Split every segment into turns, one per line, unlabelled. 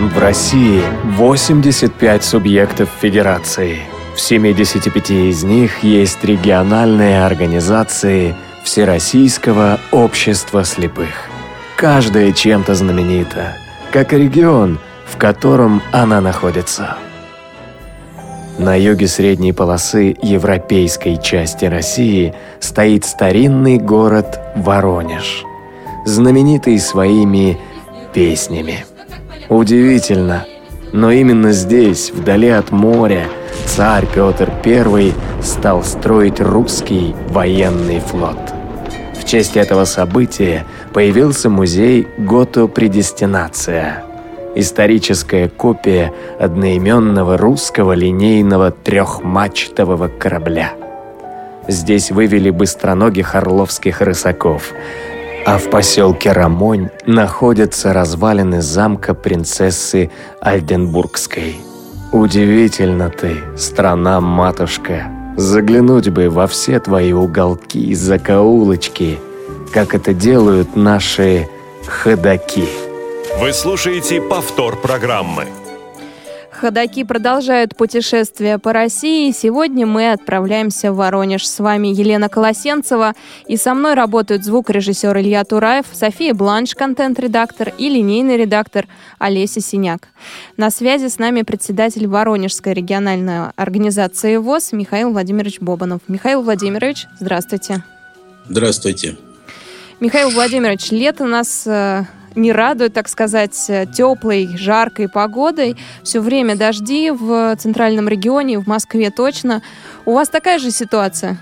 В России 85 субъектов федерации. В 75 из них есть региональные организации Всероссийского общества слепых. Каждая чем-то знаменита, как и регион, в котором она находится. На юге средней полосы европейской части России стоит старинный город Воронеж, знаменитый своими песнями. Удивительно, но именно здесь, вдали от моря, царь Петр I стал строить русский военный флот. В честь этого события появился музей «Гото-предестинация» – историческая копия одноименного русского линейного трехмачтового корабля. Здесь вывели быстроногих орловских рысаков – а в поселке Рамонь находятся развалины замка принцессы Альденбургской. Удивительно ты, страна-матушка. Заглянуть бы во все твои уголки и закоулочки, как это делают наши ходаки.
Вы слушаете повтор программы.
Ходаки продолжают путешествие по России. Сегодня мы отправляемся в Воронеж. С вами Елена Колосенцева. И со мной работают звукорежиссер Илья Тураев, София Бланш, контент-редактор и линейный редактор Олеся Синяк. На связи с нами председатель Воронежской региональной организации ВОЗ Михаил Владимирович Бобанов. Михаил Владимирович, здравствуйте.
Здравствуйте.
Михаил Владимирович, лето нас э, не радует, так сказать, теплой, жаркой погодой. Все время дожди в центральном регионе, в Москве точно. У вас такая же ситуация?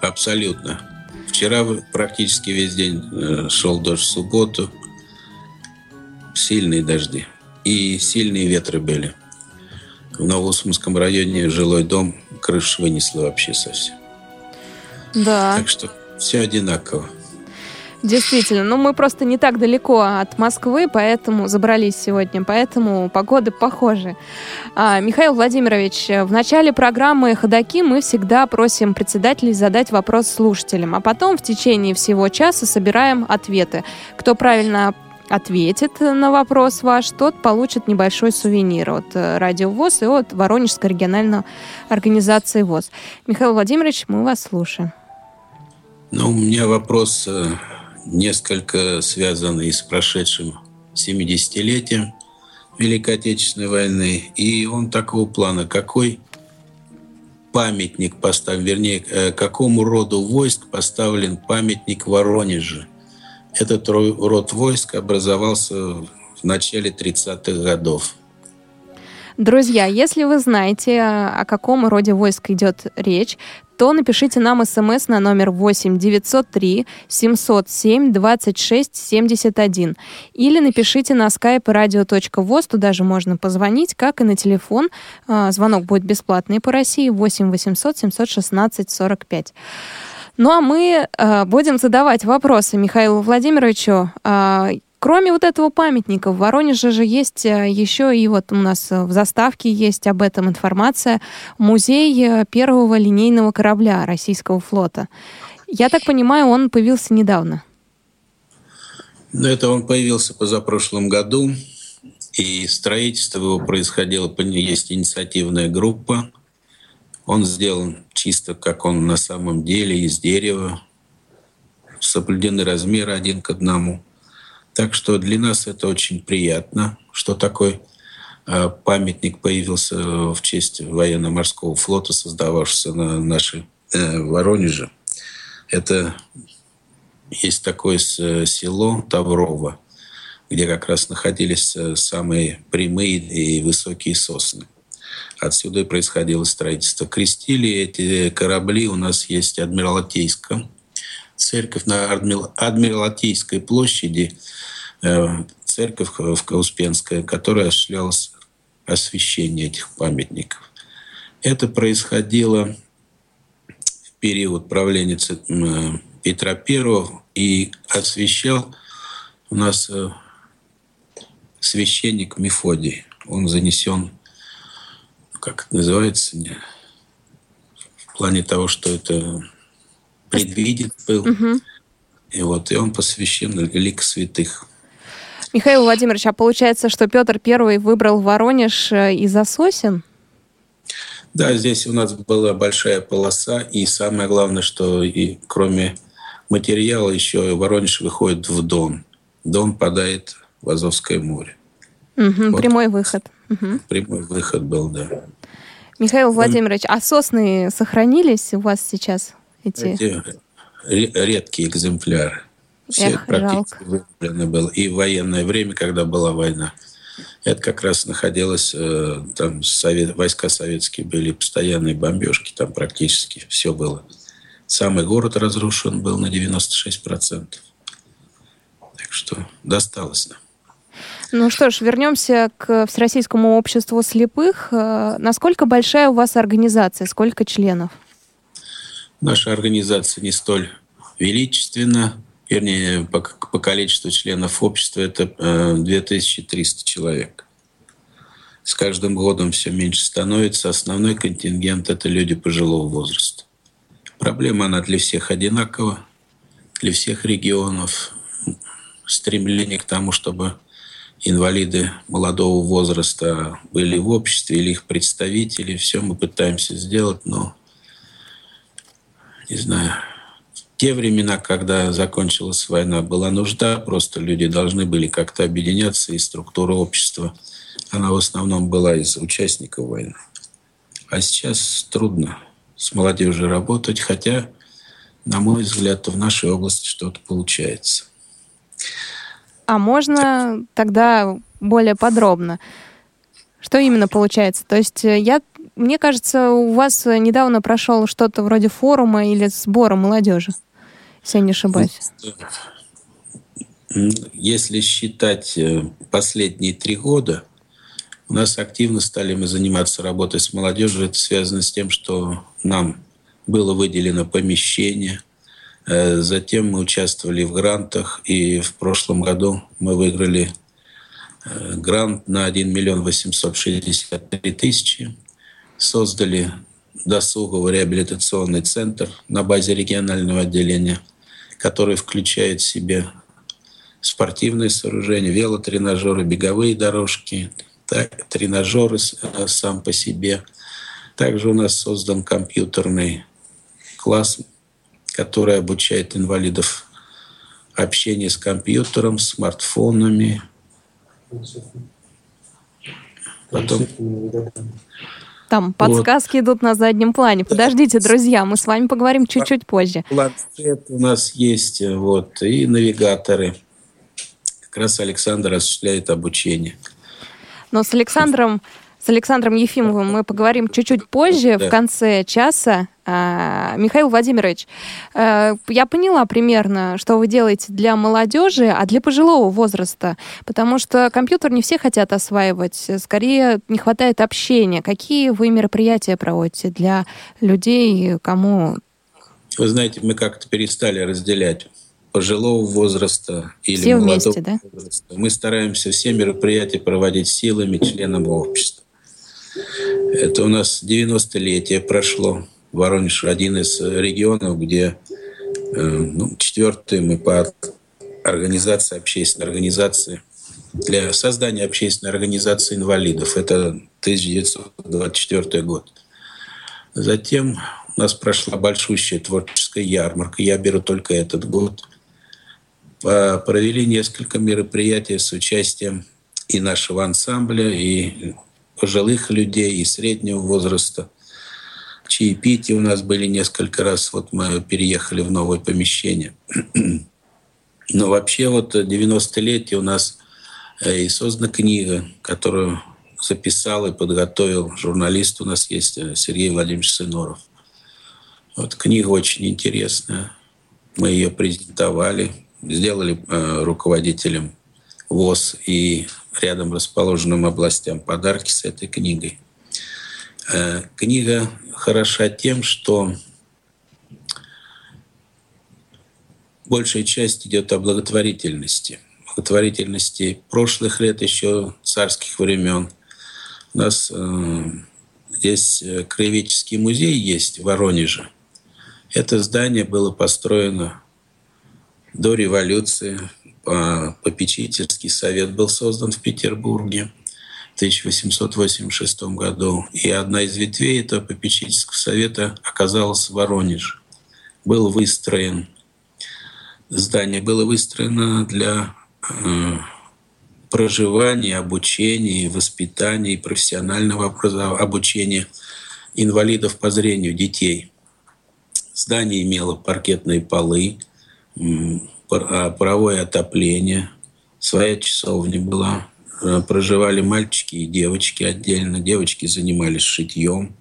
Абсолютно. Вчера практически весь день э, шел дождь в субботу. Сильные дожди. И сильные ветры были. В Новоусманском районе жилой дом крышу вынесло вообще совсем.
Да.
Так что все одинаково.
Действительно, ну мы просто не так далеко от Москвы, поэтому забрались сегодня, поэтому погоды похожи. А, Михаил Владимирович, в начале программы «Ходоки» мы всегда просим председателей задать вопрос слушателям, а потом в течение всего часа собираем ответы. Кто правильно ответит на вопрос ваш, тот получит небольшой сувенир от э, Радио ВОЗ и от Воронежской региональной организации ВОЗ. Михаил Владимирович, мы вас слушаем.
Ну, у меня вопрос э, несколько связанный с прошедшим 70-летием Великой Отечественной войны. И он такого плана, какой памятник поставлен, вернее, э, какому роду войск поставлен памятник Воронеже. Этот род войск образовался в начале 30-х годов.
Друзья, если вы знаете, о каком роде войск идет речь, то напишите нам смс на номер 8 903 707 26 71 или напишите на skype radio.voz, туда же можно позвонить, как и на телефон. А, звонок будет бесплатный по России 8 800 716 45. Ну а мы э, будем задавать вопросы Михаилу Владимировичу. Э, Кроме вот этого памятника, в Воронеже же есть э, еще и вот у нас э, в заставке есть об этом информация, музей э, первого линейного корабля российского флота. Я так понимаю, он появился недавно.
Ну, это он появился позапрошлом году, и строительство его происходило, есть инициативная группа. Он сделан чисто, как он на самом деле, из дерева, соблюдены размеры один к одному – так что для нас это очень приятно, что такой э, памятник появился в честь военно-морского флота, создававшегося на нашей э, Воронеже. Это есть такое село Таврово, где как раз находились э, самые прямые и высокие сосны. Отсюда и происходило строительство. Крестили эти корабли у нас есть Адмиралтейском, церковь на Адмиралтейской площади, э, церковь в Кауспенская, которая осуществлялась освящение этих памятников. Это происходило в период правления э, Петра I и освящал у нас э, священник Мефодий. Он занесен, как это называется, в плане того, что это предвидит был. Угу. И вот, и он посвящен лик святых.
Михаил Владимирович, а получается, что Петр Первый выбрал Воронеж э, из-за сосен?
Да, здесь у нас была большая полоса, и самое главное, что и кроме материала еще Воронеж выходит в Дон. Дон падает в Азовское море.
Угу, вот. Прямой выход.
Угу. Прямой выход был, да.
Михаил Владимирович, а сосны сохранились у вас сейчас? Эти,
эти редкие экземпляры. Все Эх, практически выбраны было. И в военное время, когда была война. Это как раз находилось, э, там совет, войска советские были, постоянные бомбежки, там практически все было. Самый город разрушен был на 96%. Так что досталось нам.
Ну что ж, вернемся к Всероссийскому обществу слепых. Э, насколько большая у вас организация? Сколько членов?
Наша организация не столь величественна вернее, по, по количеству членов общества это 2300 э, человек. С каждым годом все меньше становится. Основной контингент – это люди пожилого возраста. Проблема она для всех одинакова, для всех регионов. Стремление к тому, чтобы инвалиды молодого возраста были в обществе или их представители. Все мы пытаемся сделать, но не знаю, те времена, когда закончилась война, была нужда, просто люди должны были как-то объединяться, и структура общества, она в основном была из участников войны. А сейчас трудно с молодежью работать, хотя, на мой взгляд, в нашей области что-то получается.
А можно тогда более подробно? Что именно получается? То есть э, я, мне кажется, у вас недавно прошел что-то вроде форума или сбора молодежи если я не ошибаюсь.
Если считать э, последние три года, у нас активно стали мы заниматься работой с молодежью. Это связано с тем, что нам было выделено помещение. Э, затем мы участвовали в грантах, и в прошлом году мы выиграли э, грант на 1 миллион 863 тысячи. Создали досуговый реабилитационный центр на базе регионального отделения который включает в себя спортивные сооружения, велотренажеры, беговые дорожки, тренажеры э, сам по себе. Также у нас создан компьютерный класс, который обучает инвалидов общению с компьютером, смартфонами.
Потом там подсказки вот. идут на заднем плане. Подождите, друзья, мы с вами поговорим чуть-чуть позже.
Планшет у нас есть, вот, и навигаторы. Как раз Александр осуществляет обучение.
Но с Александром с Александром Ефимовым мы поговорим чуть-чуть позже, да. в конце часа. А, Михаил Владимирович, э, я поняла примерно, что вы делаете для молодежи, а для пожилого возраста, потому что компьютер не все хотят осваивать, скорее не хватает общения. Какие вы мероприятия проводите для людей, кому...
Вы знаете, мы как-то перестали разделять пожилого возраста или все молодого вместе, да? возраста. Мы стараемся все мероприятия проводить силами членов общества. Это у нас 90-летие прошло. Воронеж один из регионов, где э, ну, четвертый мы по организации, общественной организации, для создания общественной организации инвалидов. Это 1924 год. Затем у нас прошла большущая творческая ярмарка. Я беру только этот год. Провели несколько мероприятий с участием и нашего ансамбля, и пожилых людей и среднего возраста. Чаепития у нас были несколько раз, вот мы переехали в новое помещение. Но вообще вот 90-летие у нас э, и создана книга, которую записал и подготовил журналист у нас есть э, Сергей Владимирович Сыноров. Вот книга очень интересная. Мы ее презентовали, сделали э, руководителем ВОЗ и рядом расположенным областям подарки с этой книгой. Э, книга хороша тем, что большая часть идет о благотворительности. Благотворительности прошлых лет, еще царских времен. У нас э, здесь краеведческий музей есть в Воронеже. Это здание было построено до революции, попечительский совет был создан в Петербурге в 1886 году. И одна из ветвей этого попечительского совета оказалась в Воронеже. Был выстроен, здание было выстроено для э, проживания, обучения, воспитания и профессионального обучения инвалидов по зрению детей. Здание имело паркетные полы, а, паровое отопление, своя часовня была. Э, проживали мальчики и девочки отдельно. Девочки занимались шитьем,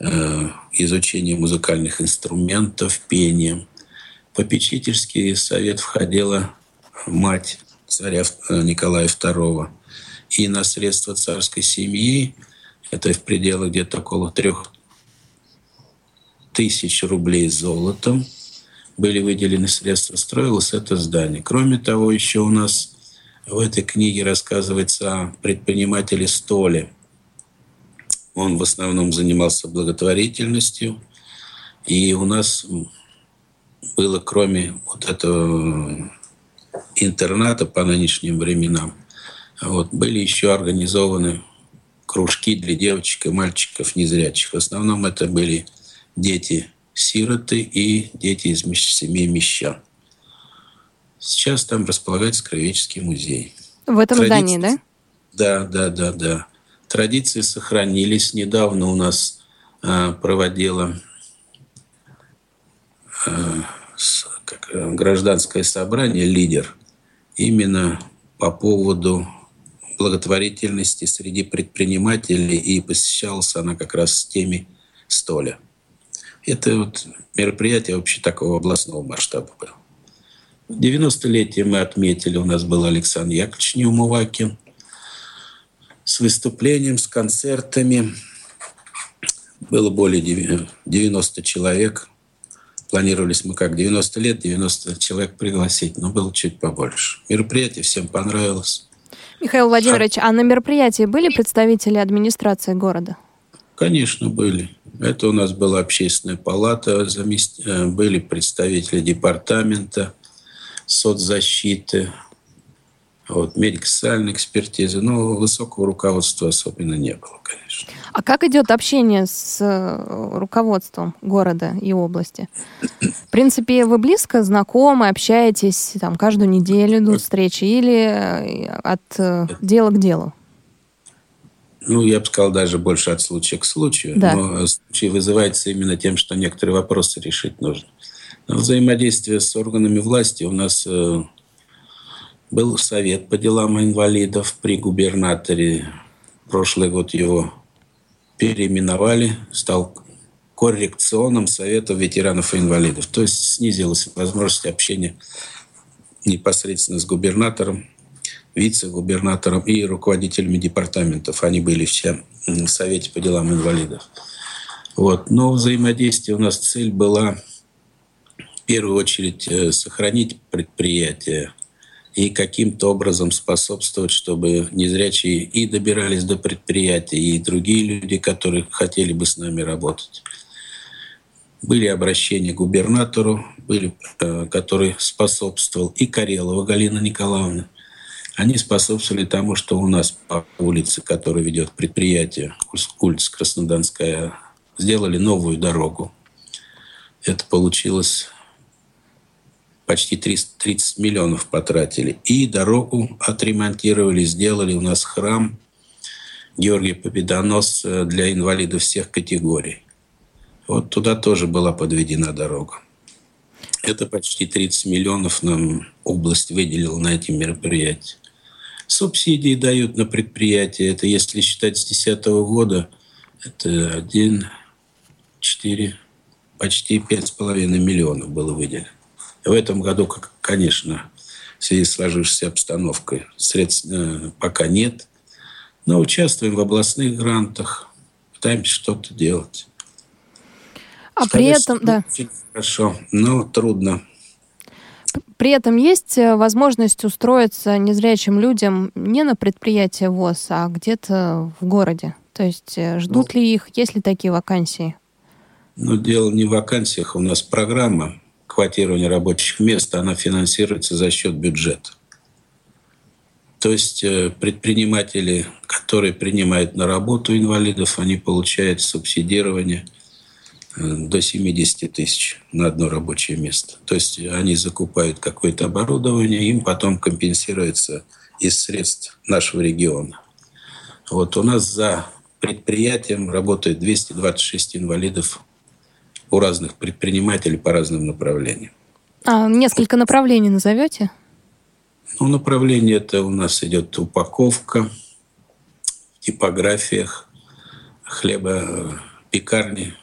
э, изучением музыкальных инструментов, пением. Попечительский совет входила мать царя э, Николая II. И на средства царской семьи, это в пределах где-то около трех тысяч рублей золотом, были выделены средства, строилось это здание. Кроме того, еще у нас в этой книге рассказывается о предпринимателе Столе. Он в основном занимался благотворительностью. И у нас было, кроме вот этого интерната по нынешним временам, вот, были еще организованы кружки для девочек и мальчиков незрячих. В основном это были дети сироты и дети из семей мещан. Сейчас там располагается Кровеческий музей.
В этом Традиции... здании, да?
Да, да, да, да. Традиции сохранились. Недавно у нас а, проводила а, как, э, гражданское собрание «Лидер» именно по поводу благотворительности среди предпринимателей, и посещалась она как раз с теми столя. Это вот мероприятие вообще такого областного масштаба было. 90-летие мы отметили, у нас был Александр Яковлевич Неумывакин с выступлением, с концертами. Было более 90 человек. Планировались мы как 90 лет, 90 человек пригласить, но было чуть побольше. Мероприятие всем понравилось.
Михаил Владимирович, а, а на мероприятии были представители администрации города?
Конечно, были. Это у нас была общественная палата, э, были представители департамента соцзащиты, вот, медико-социальной экспертизы. Но высокого руководства особенно не было, конечно.
А как идет общение с э, руководством города и области? В принципе, вы близко знакомы, общаетесь там каждую неделю идут встречи или э, от дела к делу?
Ну, я бы сказал, даже больше от случая к случаю. Да. Но случай вызывается именно тем, что некоторые вопросы решить нужно. Но взаимодействие с органами власти у нас э, был совет по делам инвалидов при губернаторе. Прошлый год его переименовали, стал коррекционным советом ветеранов и инвалидов. То есть снизилась возможность общения непосредственно с губернатором вице-губернатором и руководителями департаментов. Они были все в Совете по делам инвалидов. Вот. Но взаимодействие у нас цель была в первую очередь э, сохранить предприятие и каким-то образом способствовать, чтобы незрячие и добирались до предприятия, и другие люди, которые хотели бы с нами работать. Были обращения к губернатору, были, э, который способствовал, и Карелова Галина Николаевна – они способствовали тому, что у нас по улице, которая ведет предприятие, улица Краснодарская, сделали новую дорогу. Это получилось почти 30, 30 миллионов потратили. И дорогу отремонтировали, сделали у нас храм Георгия Победоносца для инвалидов всех категорий. Вот туда тоже была подведена дорога. Это почти 30 миллионов нам область выделила на эти мероприятия. Субсидии дают на предприятие. Это если считать с 2010 года, это 1, 4, почти 5,5 миллионов было выделено. В этом году, конечно, в связи с сложившейся обстановкой средств э, пока нет. Но участвуем в областных грантах, пытаемся что-то делать.
А Сказать, при этом, да.
Хорошо, но трудно.
При этом есть э, возможность устроиться незрячим людям не на предприятие ВОЗ, а где-то в городе. То есть э, ждут ну, ли их, есть ли такие вакансии?
Ну, дело не в вакансиях. У нас программа квотирования рабочих мест, она финансируется за счет бюджета. То есть э, предприниматели, которые принимают на работу инвалидов, они получают субсидирование до 70 тысяч на одно рабочее место. То есть они закупают какое-то оборудование, им потом компенсируется из средств нашего региона. Вот у нас за предприятием работает 226 инвалидов у разных предпринимателей по разным направлениям.
А несколько направлений назовете?
Ну, направление это у нас идет упаковка, в типографиях, хлеба, пекарни.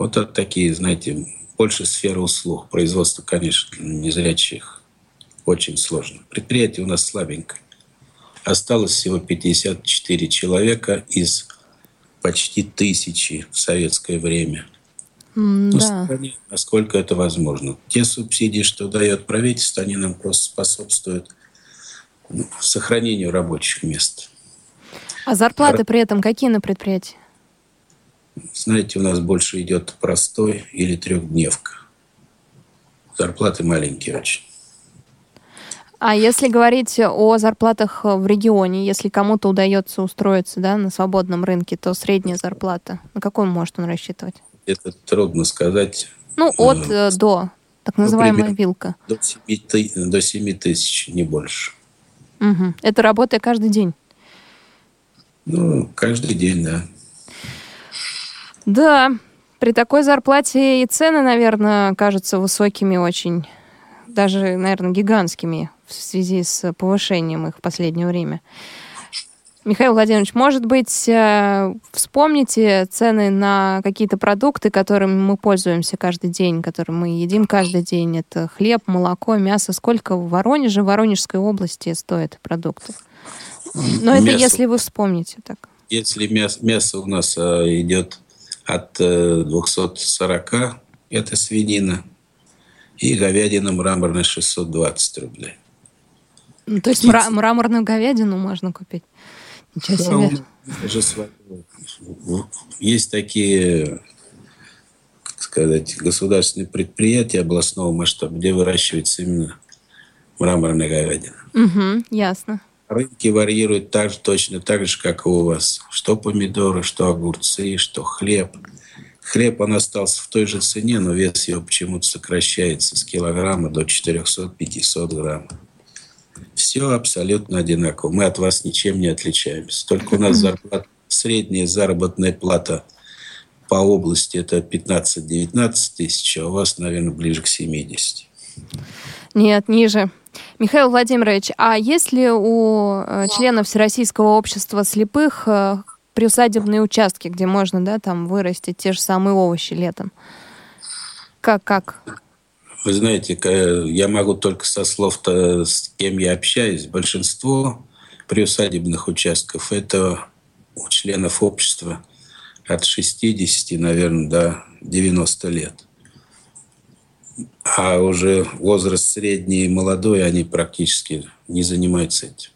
Вот это такие, знаете, больше сферы услуг. Производство, конечно, для незрячих очень сложно. Предприятие у нас слабенькое. Осталось всего 54 человека из почти тысячи в советское время. Mm, да. стране, насколько это возможно. Те субсидии, что дает правительство, они нам просто способствуют ну, сохранению рабочих мест.
А зарплаты при этом какие на предприятии?
Знаете, у нас больше идет простой или трехдневка. Зарплаты маленькие очень.
А если говорить о зарплатах в регионе, если кому-то удается устроиться да, на свободном рынке, то средняя зарплата, на какую может он рассчитывать?
Это трудно сказать.
Ну, от э, до, так ну, называемая ну, вилка.
До 7, до 7 тысяч, не больше.
Угу. Это работая каждый день?
Ну, каждый день, да.
Да, при такой зарплате и цены, наверное, кажутся высокими очень. Даже, наверное, гигантскими в связи с повышением их в последнее время. Михаил Владимирович, может быть, э, вспомните цены на какие-то продукты, которыми мы пользуемся каждый день, которые мы едим каждый день. Это хлеб, молоко, мясо. Сколько в Воронеже, в Воронежской области стоят продукты? Но это мясо. если вы вспомните так.
Если мясо, мясо у нас э, идет от 240, э, это свинина, и говядина мраморная 620 рублей.
Ну, то есть мра- мраморную говядину можно купить? Ничего себе.
Есть такие, как сказать, государственные предприятия областного масштаба, где выращивается именно мраморная говядина.
Угу, ясно.
Рынки варьируют так же, точно так же, как и у вас. Что помидоры, что огурцы, что хлеб. Хлеб, он остался в той же цене, но вес его почему-то сокращается с килограмма до 400-500 грамм. Все абсолютно одинаково. Мы от вас ничем не отличаемся. Только у нас зарплата, средняя заработная плата по области это 15-19 тысяч, а у вас, наверное, ближе к 70.
Нет, ниже. Михаил Владимирович, а есть ли у э, членов Всероссийского общества слепых э, приусадебные участки, где можно, да, там вырастить те же самые овощи летом? Как, как?
Вы знаете, я могу только со слов-то, с кем я общаюсь, большинство приусадебных участков – это у членов общества от 60, наверное, до 90 лет. А уже возраст средний и молодой, они практически не занимаются этим.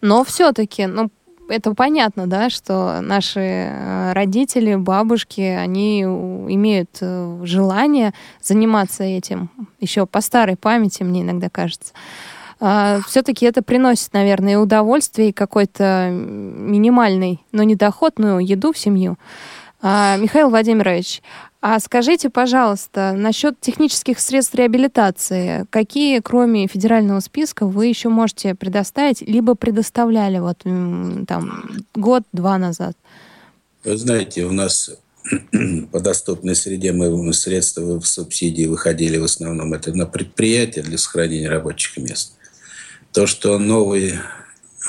Но все-таки, ну, это понятно, да, что наши э, родители, бабушки, они имеют э, желание заниматься этим еще по старой памяти, мне иногда кажется. А, Все-таки это приносит, наверное, удовольствие, и какой-то минимальный, но не доход, но еду в семью. А, Михаил Владимирович, а скажите, пожалуйста, насчет технических средств реабилитации, какие, кроме федерального списка, вы еще можете предоставить, либо предоставляли вот там год-два назад?
Вы знаете, у нас по доступной среде мы средства в субсидии выходили в основном это на предприятия для сохранения рабочих мест. То, что новый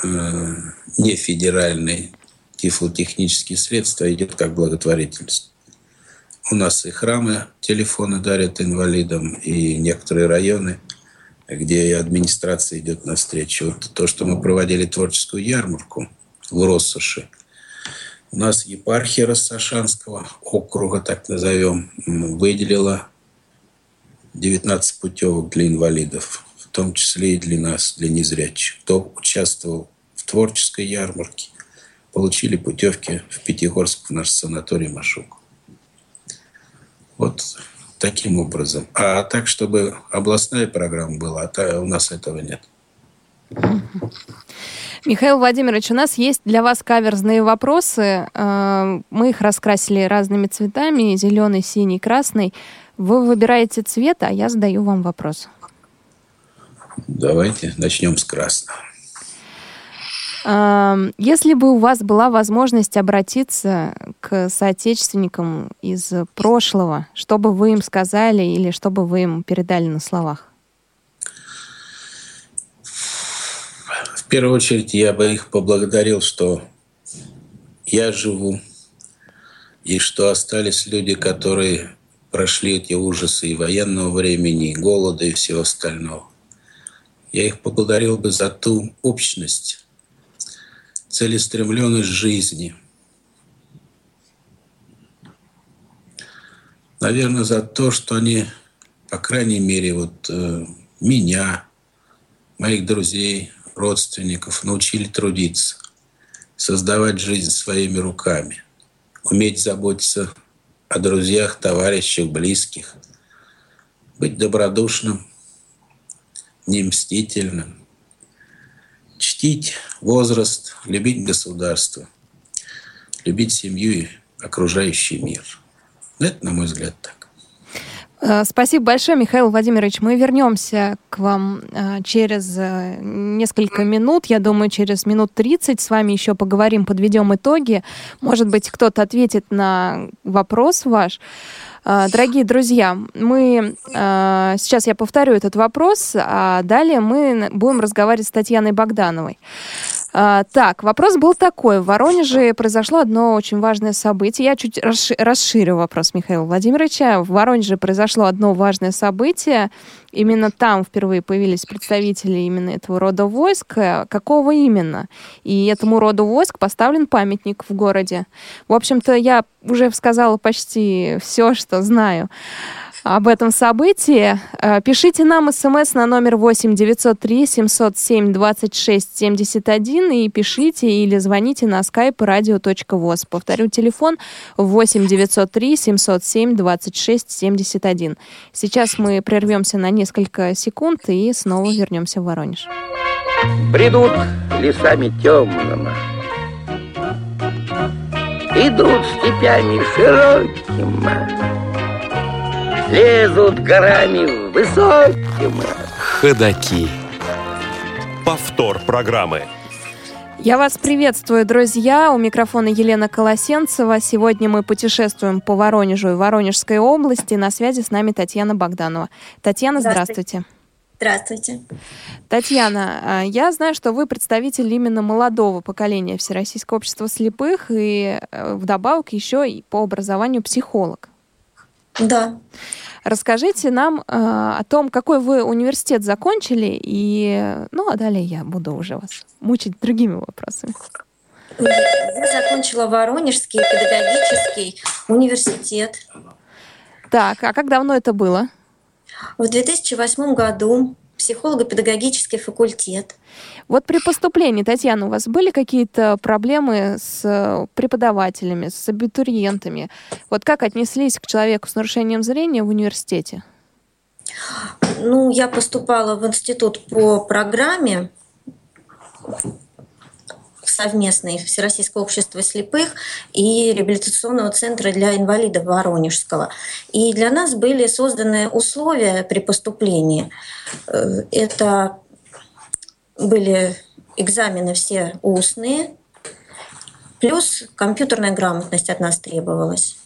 э, нефедеральный тифлотехнические средства идет как благотворительность. У нас и храмы телефоны дарят инвалидам, и некоторые районы, где администрация идет навстречу. Вот то, что мы проводили творческую ярмарку в Россоши, у нас епархия Рассашанского округа, так назовем, выделила 19 путевок для инвалидов, в том числе и для нас, для незрячих. Кто участвовал в творческой ярмарке, получили путевки в Пятигорск в наш санаторий Машук. Вот таким образом. А так, чтобы областная программа была, а у нас этого нет.
Михаил Владимирович, у нас есть для вас каверзные вопросы. Э, мы их раскрасили разными цветами, зеленый, синий, красный. Вы выбираете цвет, а я задаю вам вопрос.
Давайте начнем с красного.
Если бы у вас была возможность обратиться к соотечественникам из прошлого, что бы вы им сказали или что бы вы им передали на словах?
В первую очередь я бы их поблагодарил, что я живу, и что остались люди, которые прошли эти ужасы и военного времени, и голода, и всего остального. Я их поблагодарил бы за ту общность, целеустремленность жизни. Наверное, за то, что они, по крайней мере, вот э, меня, моих друзей, родственников научили трудиться, создавать жизнь своими руками, уметь заботиться о друзьях, товарищах, близких, быть добродушным, не мстительным, чтить возраст, любить государство, любить семью и окружающий мир. Это, на мой взгляд, так.
Э, спасибо большое, Михаил Владимирович. Мы вернемся к вам э, через э, несколько минут. Я думаю, через минут 30 с вами еще поговорим, подведем итоги. Может быть, кто-то ответит на вопрос ваш. Дорогие друзья, мы сейчас я повторю этот вопрос, а далее мы будем разговаривать с Татьяной Богдановой. А, так, вопрос был такой. В Воронеже произошло одно очень важное событие. Я чуть расширю вопрос Михаила Владимировича. В Воронеже произошло одно важное событие. Именно там впервые появились представители именно этого рода войск. Какого именно? И этому роду войск поставлен памятник в городе. В общем-то, я уже сказала почти все, что знаю об этом событии. Э, пишите нам смс на номер 8 903 707 26 71 и пишите или звоните на skype radio.voz. Повторю, телефон 8 903 707 26 71. Сейчас мы прервемся на несколько секунд и снова вернемся в Воронеж.
Бредут лесами темными, идут степями широкими, лезут горами высокими.
Ходаки. Повтор программы.
Я вас приветствую, друзья. У микрофона Елена Колосенцева. Сегодня мы путешествуем по Воронежу и Воронежской области. На связи с нами Татьяна Богданова. Татьяна, здравствуйте.
Здравствуйте.
Татьяна, а, я знаю, что вы представитель именно молодого поколения Всероссийского общества слепых и э, вдобавок еще и по образованию психолог.
Да.
Расскажите нам э, о том, какой вы университет закончили, и, ну, а далее я буду уже вас мучить другими вопросами.
Я закончила Воронежский педагогический университет.
Так, а как давно это было?
В 2008 году психолого-педагогический факультет.
Вот при поступлении, Татьяна, у вас были какие-то проблемы с э, преподавателями, с абитуриентами? Вот как отнеслись к человеку с нарушением зрения в университете?
Ну, я поступала в институт по программе совместной Всероссийского общества слепых и реабилитационного центра для инвалидов Воронежского. И для нас были созданы условия при поступлении. Э, это были экзамены все устные, плюс компьютерная грамотность от нас требовалась.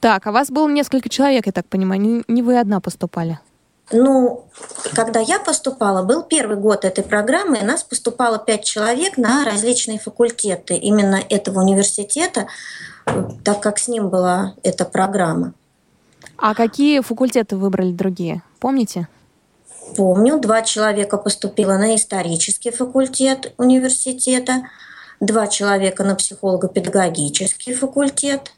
Так, а вас было несколько человек, я так понимаю, не, не вы одна поступали?
Ну, когда я поступала, был первый год этой программы, и нас поступало пять человек на различные факультеты именно этого университета, так как с ним была эта программа.
А какие факультеты выбрали другие? Помните?
Помню, два человека поступило на исторический факультет университета, два человека на психолого-педагогический факультет,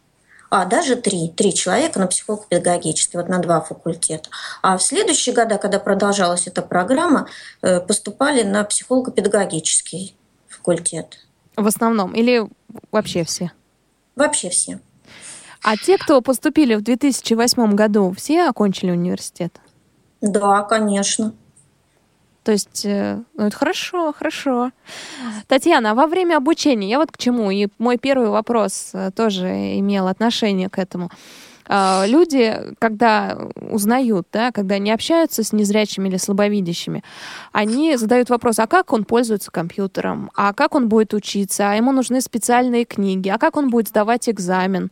а даже три, три человека на психолого-педагогический, вот на два факультета. А в следующие года, когда продолжалась эта программа, э, поступали на психолого-педагогический факультет.
В основном или вообще все?
Вообще все.
А те, кто поступили в 2008 году, все окончили университет?
Да, конечно.
То есть, э, ну, это хорошо, хорошо. Татьяна, а во время обучения, я вот к чему, и мой первый вопрос э, тоже имел отношение к этому. А, люди, когда узнают, да, когда они общаются с незрячими или слабовидящими, они задают вопрос, а как он пользуется компьютером, а как он будет учиться, а ему нужны специальные книги, а как он будет сдавать экзамен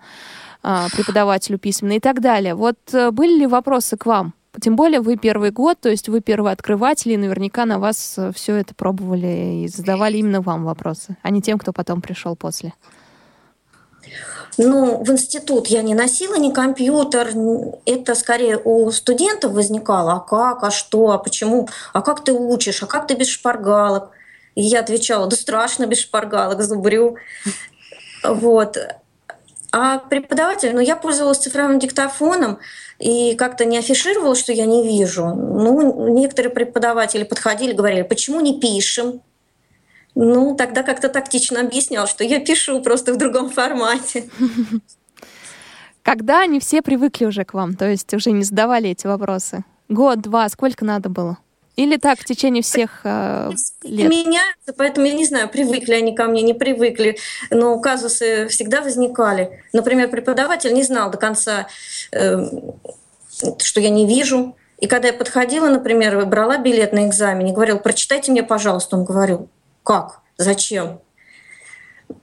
а, преподавателю письменно и так далее. Вот э, были ли вопросы к вам? Тем более вы первый год, то есть вы первый открыватель, и наверняка на вас э, все это пробовали и задавали именно вам вопросы, а не тем, кто потом пришел после.
Ну, в институт я не носила ни компьютер, это скорее у студентов возникало, а как, а что, а почему, а как ты учишь, а как ты без шпаргалок. И я отвечала, да страшно без шпаргалок, зубрю. Вот. А преподаватель, ну, я пользовалась цифровым диктофоном и как-то не афишировала, что я не вижу. Ну, некоторые преподаватели подходили, говорили, почему не пишем? Ну, тогда как-то тактично объяснял, что я пишу просто в другом формате.
Когда они все привыкли уже к вам, то есть уже не задавали эти вопросы? Год, два, сколько надо было? Или так в течение всех э, лет?
Меняются, поэтому я не знаю, привыкли они ко мне, не привыкли. Но казусы всегда возникали. Например, преподаватель не знал до конца, э, что я не вижу. И когда я подходила, например, брала билет на экзамен и говорил, прочитайте мне, пожалуйста, он говорил, как? Зачем?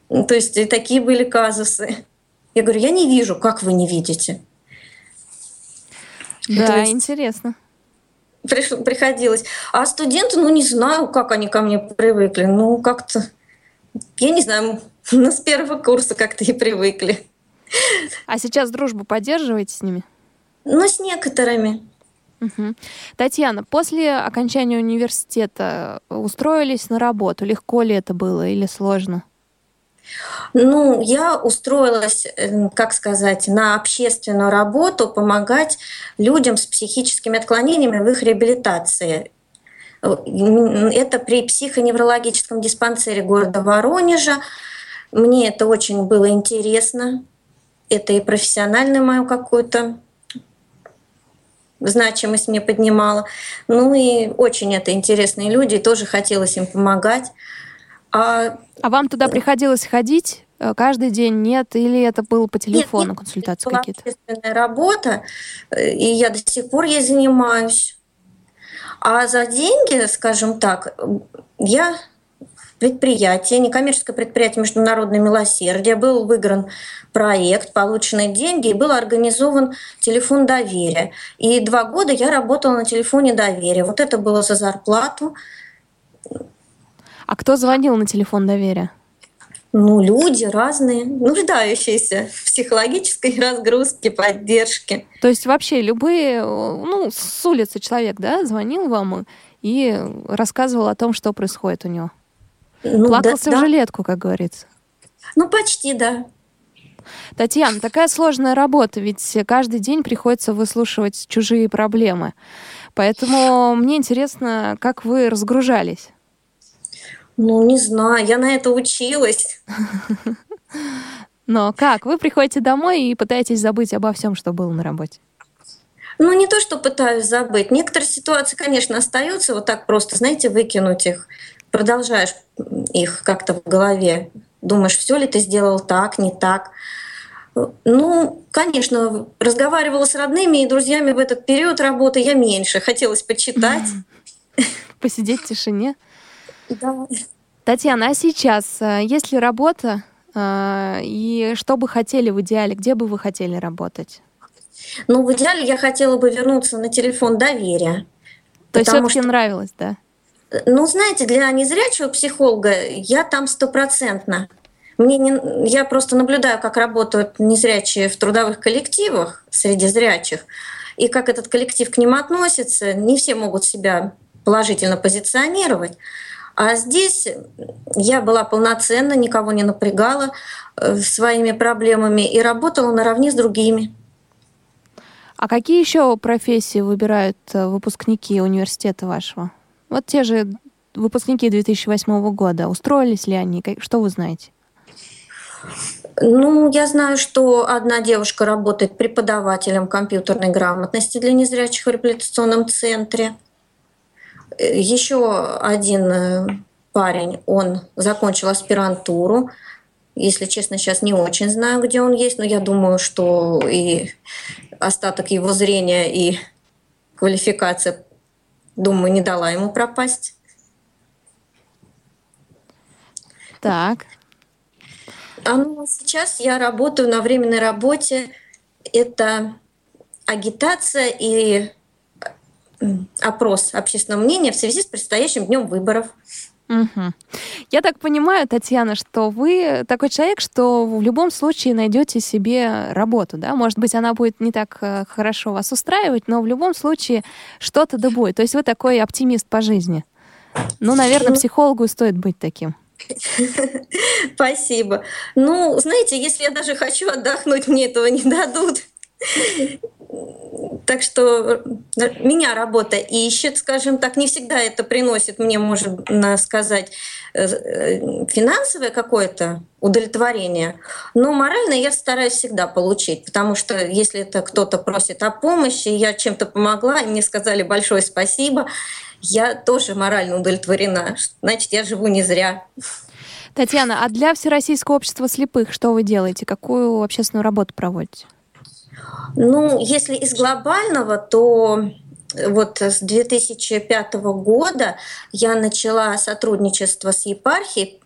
То есть и такие были казусы. Я говорю, я не вижу, как вы не видите.
Да, есть... интересно
приходилось. А студенты, ну, не знаю, как они ко мне привыкли. Ну, как-то, я не знаю, ну, с первого курса как-то и привыкли.
А сейчас дружбу поддерживаете с ними?
Ну, с некоторыми.
Угу. Татьяна, после окончания университета устроились на работу? Легко ли это было или сложно?
Ну, я устроилась, э, как сказать, на общественную работу, помогать людям с психическими отклонениями в их реабилитации. Это при психоневрологическом диспансере города Воронежа. Мне это очень было интересно. Это и профессиональную мою какую-то значимость мне поднимала. Ну и очень это интересные люди, и тоже хотелось им помогать.
А, а вам туда приходилось ходить э, каждый день? Нет? Или это было по телефону нет, консультации какие-то?
Это общественная работа, э, и я до сих пор ей занимаюсь. А за деньги, скажем так, я предприятие, некоммерческое предприятие «Международное милосердие», был выигран проект, полученные деньги, и был организован телефон доверия. И два года я работала на телефоне доверия. Вот это было за зарплату.
А кто звонил на телефон доверия?
Ну, люди разные, нуждающиеся в психологической разгрузке, поддержке.
То есть вообще любые, ну, с улицы человек, да, звонил вам и рассказывал о том, что происходит у него? Ну, Плакался да, в жилетку, как говорится.
Ну, почти, да.
Татьяна, такая сложная работа, ведь каждый день приходится выслушивать чужие проблемы. Поэтому мне интересно, как вы разгружались?
Ну, не знаю, я на это училась.
Но как? Вы приходите домой и пытаетесь забыть обо всем, что было на работе?
Ну, не то, что пытаюсь забыть. Некоторые ситуации, конечно, остаются вот так просто, знаете, выкинуть их. Продолжаешь их как-то в голове. Думаешь, все ли ты сделал так, не так. Ну, конечно, разговаривала с родными и друзьями в этот период работы я меньше. Хотелось почитать.
Посидеть в тишине?
Да.
Татьяна, а сейчас э, есть ли работа? Э, и что бы хотели в идеале? Где бы вы хотели работать?
Ну, в идеале я хотела бы вернуться на телефон доверия.
То есть все-таки что... нравилось, да?
Ну, знаете, для незрячего психолога я там стопроцентно. Мне не, я просто наблюдаю, как работают незрячие в трудовых коллективах среди зрячих, и как этот коллектив к ним относится. Не все могут себя положительно позиционировать. А здесь я была полноценна, никого не напрягала э, своими проблемами и работала наравне с другими.
А какие еще профессии выбирают э, выпускники университета вашего? Вот те же выпускники 2008 года. Устроились ли они? Что вы знаете?
Ну, я знаю, что одна девушка работает преподавателем компьютерной грамотности для незрячих в реабилитационном центре. Еще один э, парень, он закончил аспирантуру. Если честно, сейчас не очень знаю, где он есть, но я думаю, что и остаток его зрения и квалификация, думаю, не дала ему пропасть.
Так.
А ну, сейчас я работаю на временной работе. Это агитация и опрос общественного мнения в связи с предстоящим днем выборов.
Угу. Я так понимаю, Татьяна, что вы такой человек, что в любом случае найдете себе работу, да? Может быть, она будет не так э, хорошо вас устраивать, но в любом случае что-то да будет. То есть вы такой оптимист по жизни. Ну, наверное, психологу стоит быть таким.
Спасибо. Ну, знаете, если я даже хочу отдохнуть, мне этого не дадут. Так что э, меня работа ищет, скажем так, не всегда это приносит мне, можно сказать, э, э, финансовое какое-то удовлетворение, но морально я стараюсь всегда получить, потому что если это кто-то просит о помощи, я чем-то помогла, и мне сказали большое спасибо, я тоже морально удовлетворена. Значит, я живу не зря.
Татьяна, а для Всероссийского общества слепых что вы делаете? Какую общественную работу проводите?
Ну, если из глобального, то вот с 2005 года я начала сотрудничество с епархией,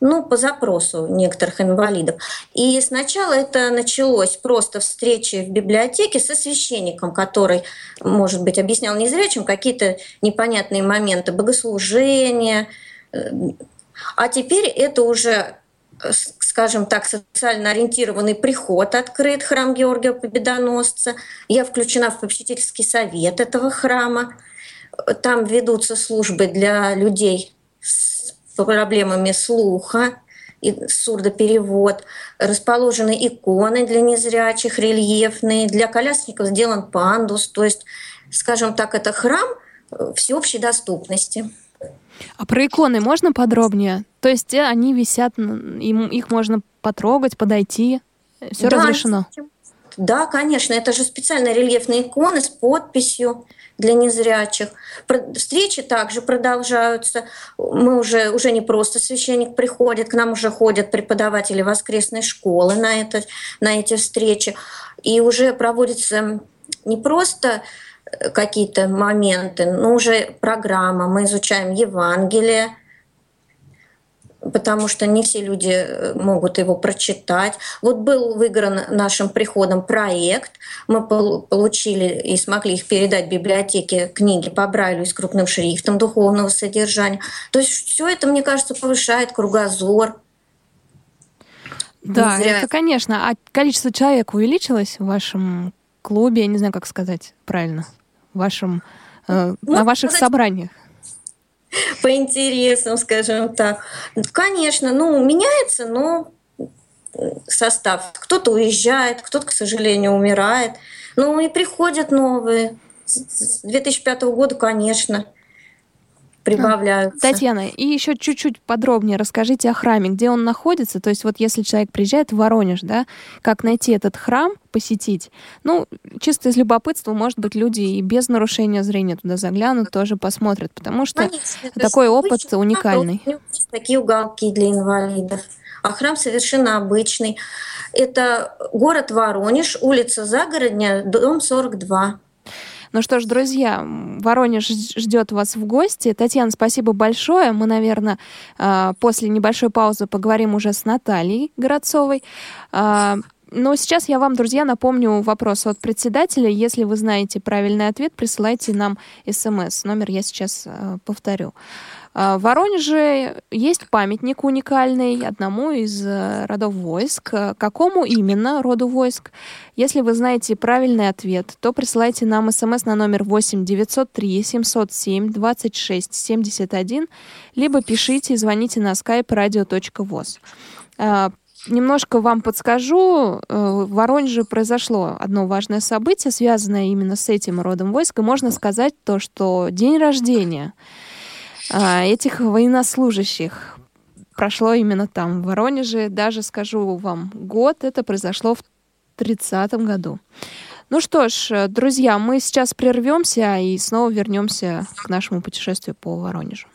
ну, по запросу некоторых инвалидов. И сначала это началось просто встречи в библиотеке со священником, который, может быть, объяснял незрячим какие-то непонятные моменты богослужения. А теперь это уже скажем так, социально ориентированный приход открыт, храм Георгия Победоносца. Я включена в попечительский совет этого храма. Там ведутся службы для людей с проблемами слуха, и сурдоперевод. Расположены иконы для незрячих, рельефные. Для колясников сделан пандус. То есть, скажем так, это храм всеобщей доступности.
А про иконы можно подробнее? То есть э, они висят, им, их можно потрогать, подойти, все да, разрешено?
Да, конечно, это же специальные рельефные иконы с подписью для незрячих. Встречи также продолжаются. Мы уже, уже не просто священник приходит, к нам уже ходят преподаватели воскресной школы на, это, на эти встречи. И уже проводится не просто какие-то моменты, но уже программа, мы изучаем Евангелие, потому что не все люди э, могут его прочитать. Вот был выигран нашим приходом проект, мы получили и смогли их передать в библиотеке книги по Брайлю с крупным шрифтом духовного содержания. То есть все это, мне кажется, повышает кругозор.
Да, это, конечно. А количество человек увеличилось в вашем клубе, я не знаю, как сказать правильно вашем, э, ну, на ваших сказать, собраниях?
По интересам, скажем так. Конечно, ну, меняется, но состав. Кто-то уезжает, кто-то, к сожалению, умирает. Ну и приходят новые. С 2005 года, конечно прибавляются.
Татьяна, и еще чуть-чуть подробнее расскажите о храме, где он находится. То есть вот если человек приезжает в Воронеж, да, как найти этот храм, посетить? Ну, чисто из любопытства, может быть, люди и без нарушения зрения туда заглянут, тоже посмотрят, потому что Конечно, такой опыт уникальный.
Есть такие уголки для инвалидов. А храм совершенно обычный. Это город Воронеж, улица Загородня, дом 42.
Ну что ж, друзья, Воронеж ждет вас в гости. Татьяна, спасибо большое. Мы, наверное, а, после небольшой паузы поговорим уже с Натальей Городцовой. А, но сейчас я вам, друзья, напомню вопрос от председателя. Если вы знаете правильный ответ, присылайте нам смс. Номер я сейчас а, повторю. В Воронеже есть памятник уникальный одному из э, родов войск. Какому именно роду войск? Если вы знаете правильный ответ, то присылайте нам смс на номер 8 903 707 26 71, либо пишите и звоните на skype radio.voz. Немножко вам подскажу. Э, в Воронеже произошло одно важное событие, связанное именно с этим родом войск. И можно сказать то, что день рождения а, этих военнослужащих прошло именно там, в Воронеже. Даже скажу вам год, это произошло в 30-м году. Ну что ж, друзья, мы сейчас прервемся и снова вернемся к нашему путешествию по Воронежу.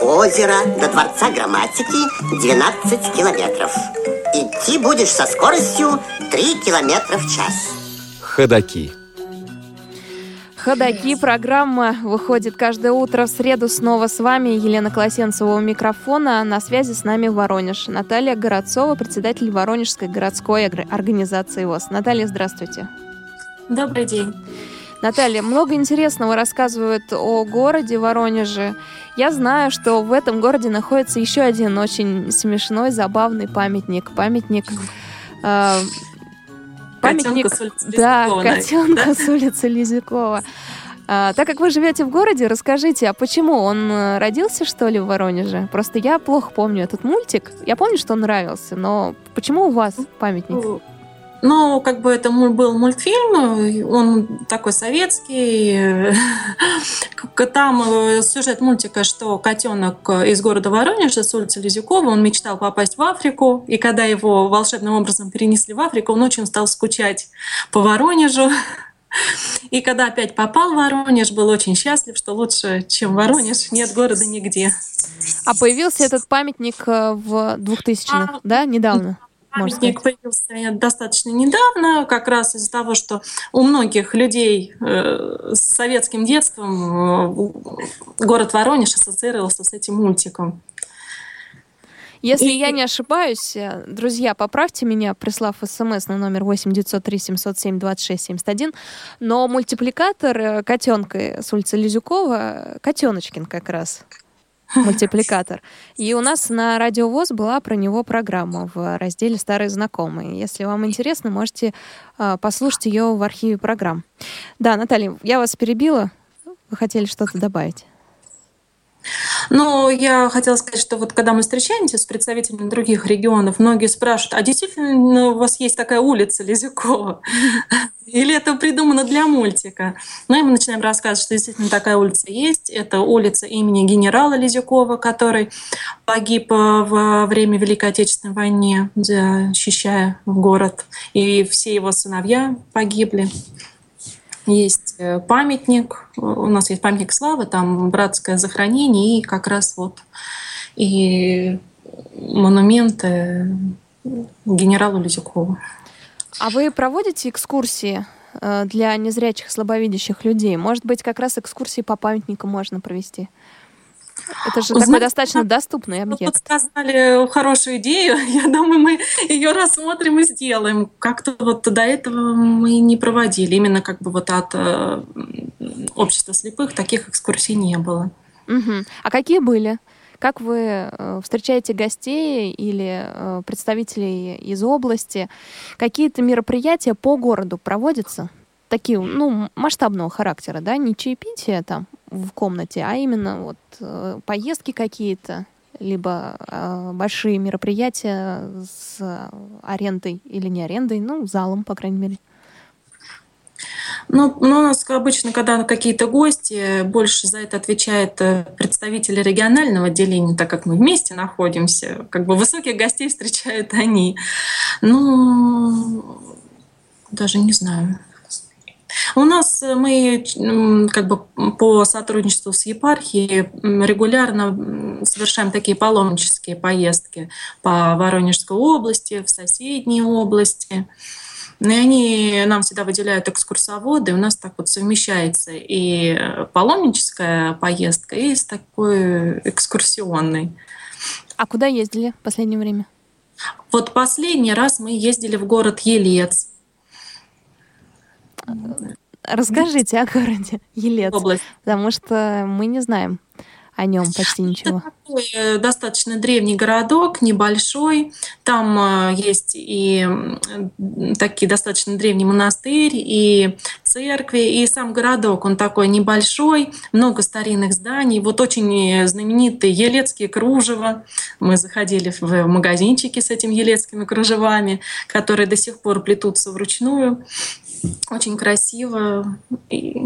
Озеро до Дворца Грамматики 12 километров. Идти будешь со скоростью 3 километра в час.
Ходаки.
Ходаки. Программа выходит каждое утро в среду. Снова с вами Елена Колосенцева у микрофона. На связи с нами Воронеж. Наталья Городцова, председатель Воронежской городской организации ВОЗ. Наталья, здравствуйте.
Добрый день.
Наталья, много интересного рассказывают о городе Воронеже. Я знаю, что в этом городе находится еще один очень смешной, забавный памятник. Памятник... Э,
памятник... Котенка с улицы да,
котенка с улицы Лизякова. А, так как вы живете в городе, расскажите, а почему он э, родился, что ли, в Воронеже? Просто я плохо помню этот мультик. Я помню, что он нравился, но почему у вас памятник? Ну,
как бы это был мультфильм, он такой советский. Там э, сюжет мультика, что котенок из города Воронежа с улицы Лизюкова, он мечтал попасть в Африку, и когда его волшебным образом перенесли в Африку, он очень стал скучать по Воронежу. И когда опять попал в Воронеж, был очень счастлив, что лучше, чем Воронеж, нет города нигде.
А появился этот памятник э, в 2000-х, а, да, недавно?
Памятник появился достаточно недавно, как раз из-за того, что у многих людей э, с советским детством э, город Воронеж ассоциировался с этим мультиком.
Если и... я не ошибаюсь, э, друзья, поправьте меня, прислав смс на номер 8 903 707 26 71, но мультипликатор котенка с улицы Лизюкова, Котеночкин как раз, мультипликатор. И у нас на Радио ВОЗ была про него программа в разделе «Старые знакомые». Если вам интересно, можете э, послушать ее в архиве программ. Да, Наталья, я вас перебила. Вы хотели что-то добавить?
Но я хотела сказать, что вот когда мы встречаемся с представителями других регионов, многие спрашивают, а действительно у вас есть такая улица Лизюкова? Или это придумано для мультика? Ну и мы начинаем рассказывать, что действительно такая улица есть. Это улица имени генерала Лизюкова, который погиб э, во время Великой Отечественной войны, защищая город. И все его сыновья погибли есть э, памятник, у нас есть памятник славы, там братское захоронение и как раз вот и монументы генералу Лизюкову.
А вы проводите экскурсии э, для незрячих, слабовидящих людей? Может быть, как раз экскурсии по памятникам можно провести? Это же Знаете, такой достаточно доступный объект. Вот
сказали хорошую идею. Я думаю, мы ее рассмотрим и сделаем. Как-то вот до этого мы не проводили. Именно как бы вот от э, общества слепых таких экскурсий не было.
Угу. А какие были? Как вы э, встречаете гостей или э, представителей из области? Какие-то мероприятия по городу проводятся? Такие, ну, масштабного характера, да? Не чаепитие там в комнате, а именно вот э, поездки какие-то, либо э, большие мероприятия с арендой или не арендой, ну, залом, по крайней мере.
Ну, ну, у нас обычно, когда какие-то гости, больше за это отвечает э, представители регионального отделения, так как мы вместе находимся. Как бы высоких гостей встречают они. Ну, даже не знаю. У нас э, мы как бы по сотрудничеству с епархией регулярно совершаем такие паломнические поездки по Воронежской области, в соседние области. И они нам всегда выделяют экскурсоводы, у нас так вот совмещается и паломническая поездка, и с такой экскурсионной.
А куда ездили в последнее время?
Вот последний раз мы ездили в город Елец.
Расскажите о городе Елец, Область. потому что мы не знаем о нем почти ничего. Это
такой э, достаточно древний городок, небольшой. Там э, есть и такие достаточно древний монастырь, и церкви, и сам городок, он такой небольшой, много старинных зданий. Вот очень знаменитые елецкие кружева. Мы заходили в магазинчики с этими елецкими кружевами, которые до сих пор плетутся вручную. Очень красиво. И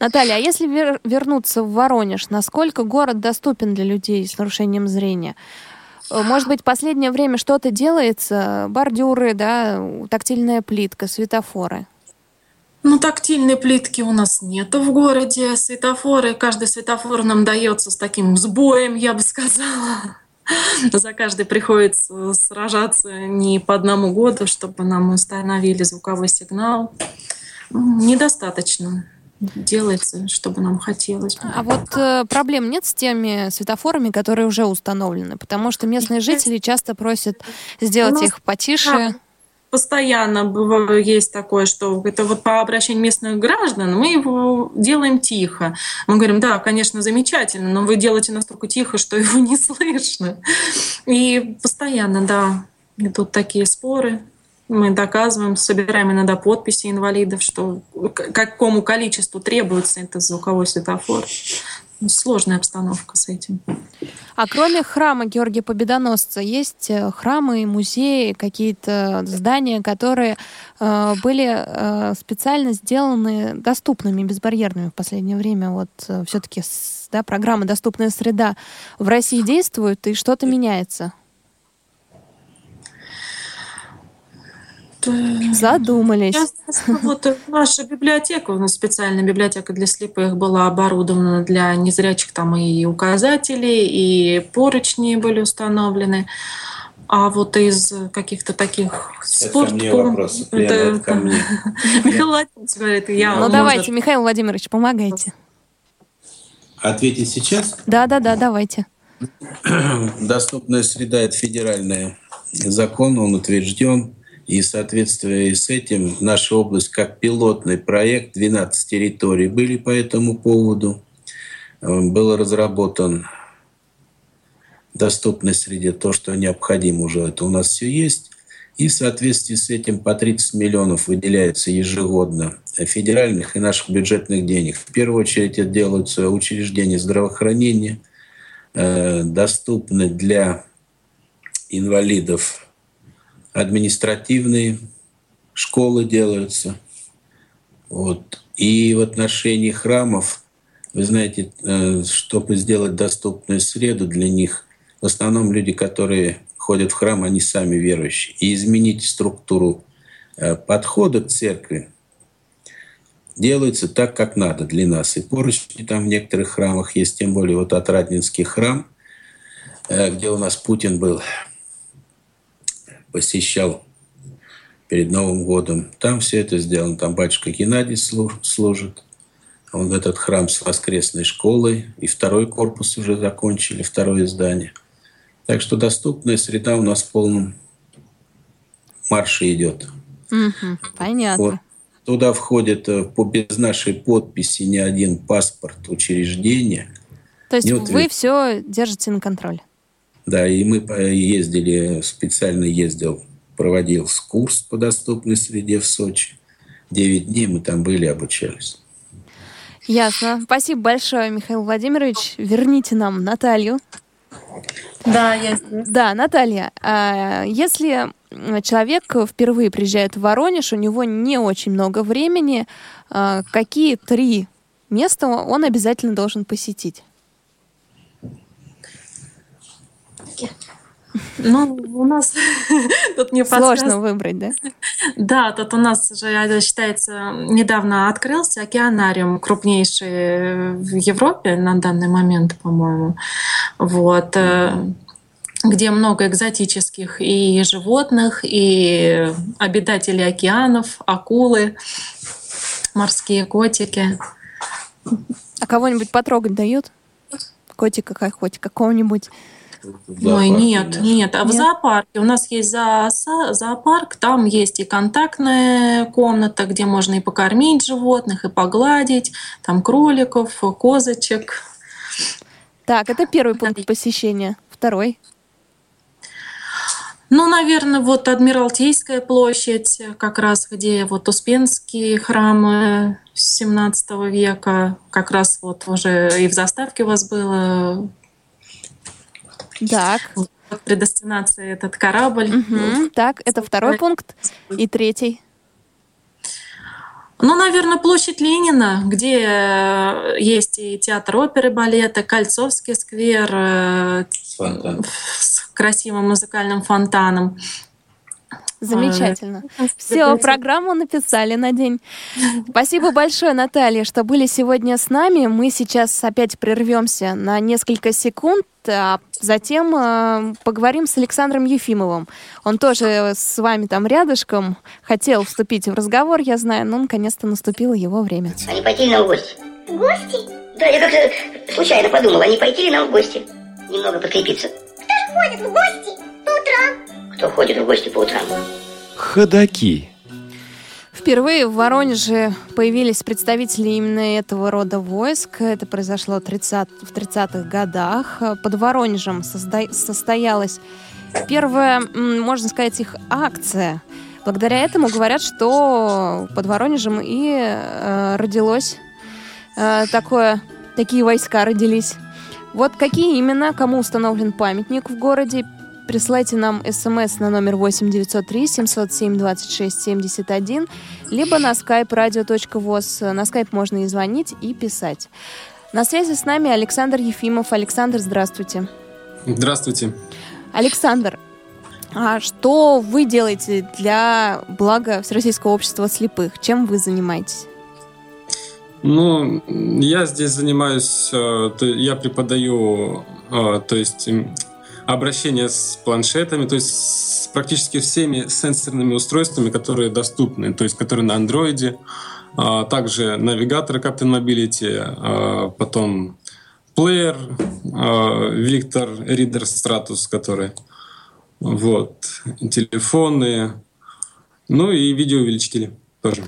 Наталья, а если вер- вернуться в Воронеж, насколько город доступен для людей с нарушением зрения? Может быть, в последнее время что-то делается? Бордюры, да, тактильная плитка, светофоры?
Ну, тактильной плитки у нас нет в городе. Светофоры, каждый светофор нам дается с таким сбоем, я бы сказала. За каждый приходится сражаться не по одному году, чтобы нам установили звуковой сигнал. Недостаточно делается, чтобы нам хотелось.
А вот э, проблем нет с теми светофорами, которые уже установлены? Потому что местные жители часто просят сделать их потише
постоянно есть такое, что это вот по обращению местных граждан мы его делаем тихо. Мы говорим, да, конечно, замечательно, но вы делаете настолько тихо, что его не слышно. И постоянно, да, идут такие споры. Мы доказываем, собираем иногда подписи инвалидов, что какому количеству требуется этот звуковой светофор. Сложная обстановка с этим.
А кроме храма Георгия Победоносца, есть э, храмы, музеи, какие-то здания, которые э, были э, специально сделаны доступными, безбарьерными в последнее время. Вот э, все-таки да, программа «Доступная среда» в России действует, и что-то меняется. Задумались.
Вот наша библиотека, у нас специальная библиотека для слепых была оборудована для незрячих, там и указатели, и поручни были установлены. А вот из каких-то таких спорт...
Это ко мне вопрос. Это, это ко мне.
Михаил Владимирович говорит, я...
Ну давайте, Михаил Владимирович, помогайте.
Ответить сейчас?
Да, да, да, давайте.
Доступная среда – это федеральный закон, он утвержден. И в соответствии с этим наша область как пилотный проект, 12 территорий были по этому поводу. Э, был разработан доступной среде то, что необходимо уже. Это у нас все есть. И в соответствии с этим по 30 миллионов выделяется ежегодно федеральных и наших бюджетных денег. В первую очередь это делаются учреждения здравоохранения, э, доступны для инвалидов административные школы делаются. Вот. И в отношении храмов, вы знаете, э, чтобы сделать доступную среду для них, в основном люди, которые ходят в храм, они сами верующие. И изменить структуру э, подхода к церкви делается так, как надо для нас. И поручни там в некоторых храмах есть, тем более вот Отраднинский храм, э, где у нас Путин был посещал перед Новым годом. Там все это сделано. Там батюшка Геннадий служит. Он этот храм с воскресной школой. И второй корпус уже закончили, второе здание. Так что доступная среда у нас в полном марше идет.
Угу, понятно. Вот.
Туда входит э, по, без нашей подписи ни один паспорт учреждения.
То есть вы все держите на контроле?
Да, и мы ездили, специально ездил, проводил курс по доступной среде в Сочи. Девять дней мы там были, обучались.
Ясно. Спасибо большое, Михаил Владимирович. Верните нам Наталью.
Да, я здесь.
Да, Наталья, а если человек впервые приезжает в Воронеж, у него не очень много времени, а какие три места он обязательно должен посетить?
Ну, у нас тут не
Сложно выбрать, да?
Да, тут у нас же считается, недавно открылся океанариум, крупнейший в Европе на данный момент, по-моему. Вот э, где много экзотических и животных, и обитателей океанов, акулы, морские котики.
А кого-нибудь потрогать дают? Котика, какого-нибудь?
Ой, нет, нет. А нет. в зоопарке у нас есть зо зоопарк, там есть и контактная комната, где можно и покормить животных, и погладить, там кроликов, козочек.
Так, это первый пункт посещения. Второй.
Ну, наверное, вот Адмиралтейская площадь, как раз где вот Успенские храмы 17 века, как раз вот уже и в заставке у вас было
так.
Предостинация этот корабль.
Угу. Так, это второй пункт. И третий.
Ну, наверное, площадь Ленина, где э, есть и театр оперы, балета, Кольцовский сквер, э, красивым музыкальным фонтаном.
Замечательно. Все, программу написали на день. Спасибо большое, Наталья, что были сегодня с нами. Мы сейчас опять прервемся на несколько секунд, а затем э, поговорим с Александром Ефимовым. Он тоже с вами там рядышком хотел вступить в разговор, я знаю, но наконец-то наступило его время.
А не пойти ли нам в гости? В гости? Да, я как-то случайно подумал, а не пойти ли нам в гости? Немного подкрепиться.
Кто ж ходит в гости по утрам?
Кто ходит в гости по утрам?
Ходаки.
Впервые в Воронеже появились представители именно этого рода войск. Это произошло 30, в 30-х годах. Под Воронежем созда- состоялась первая, можно сказать, их акция. Благодаря этому говорят, что под Воронежем и э, родилось э, такое, такие войска родились. Вот какие именно, кому установлен памятник в городе, присылайте нам смс на номер 8 903 707 26 71, либо на skype radio.voz. На skype можно и звонить, и писать. На связи с нами Александр Ефимов. Александр, здравствуйте.
Здравствуйте.
Александр, а что вы делаете для блага Всероссийского общества слепых? Чем вы занимаетесь?
Ну, я здесь занимаюсь, э, я преподаю, э, то есть обращение с планшетами, то есть с практически всеми сенсорными устройствами, которые доступны, то есть которые на андроиде, а также навигаторы Captain Mobility, а потом плеер, Victor Reader Stratus, который вот, телефоны, ну и видеоувеличители тоже.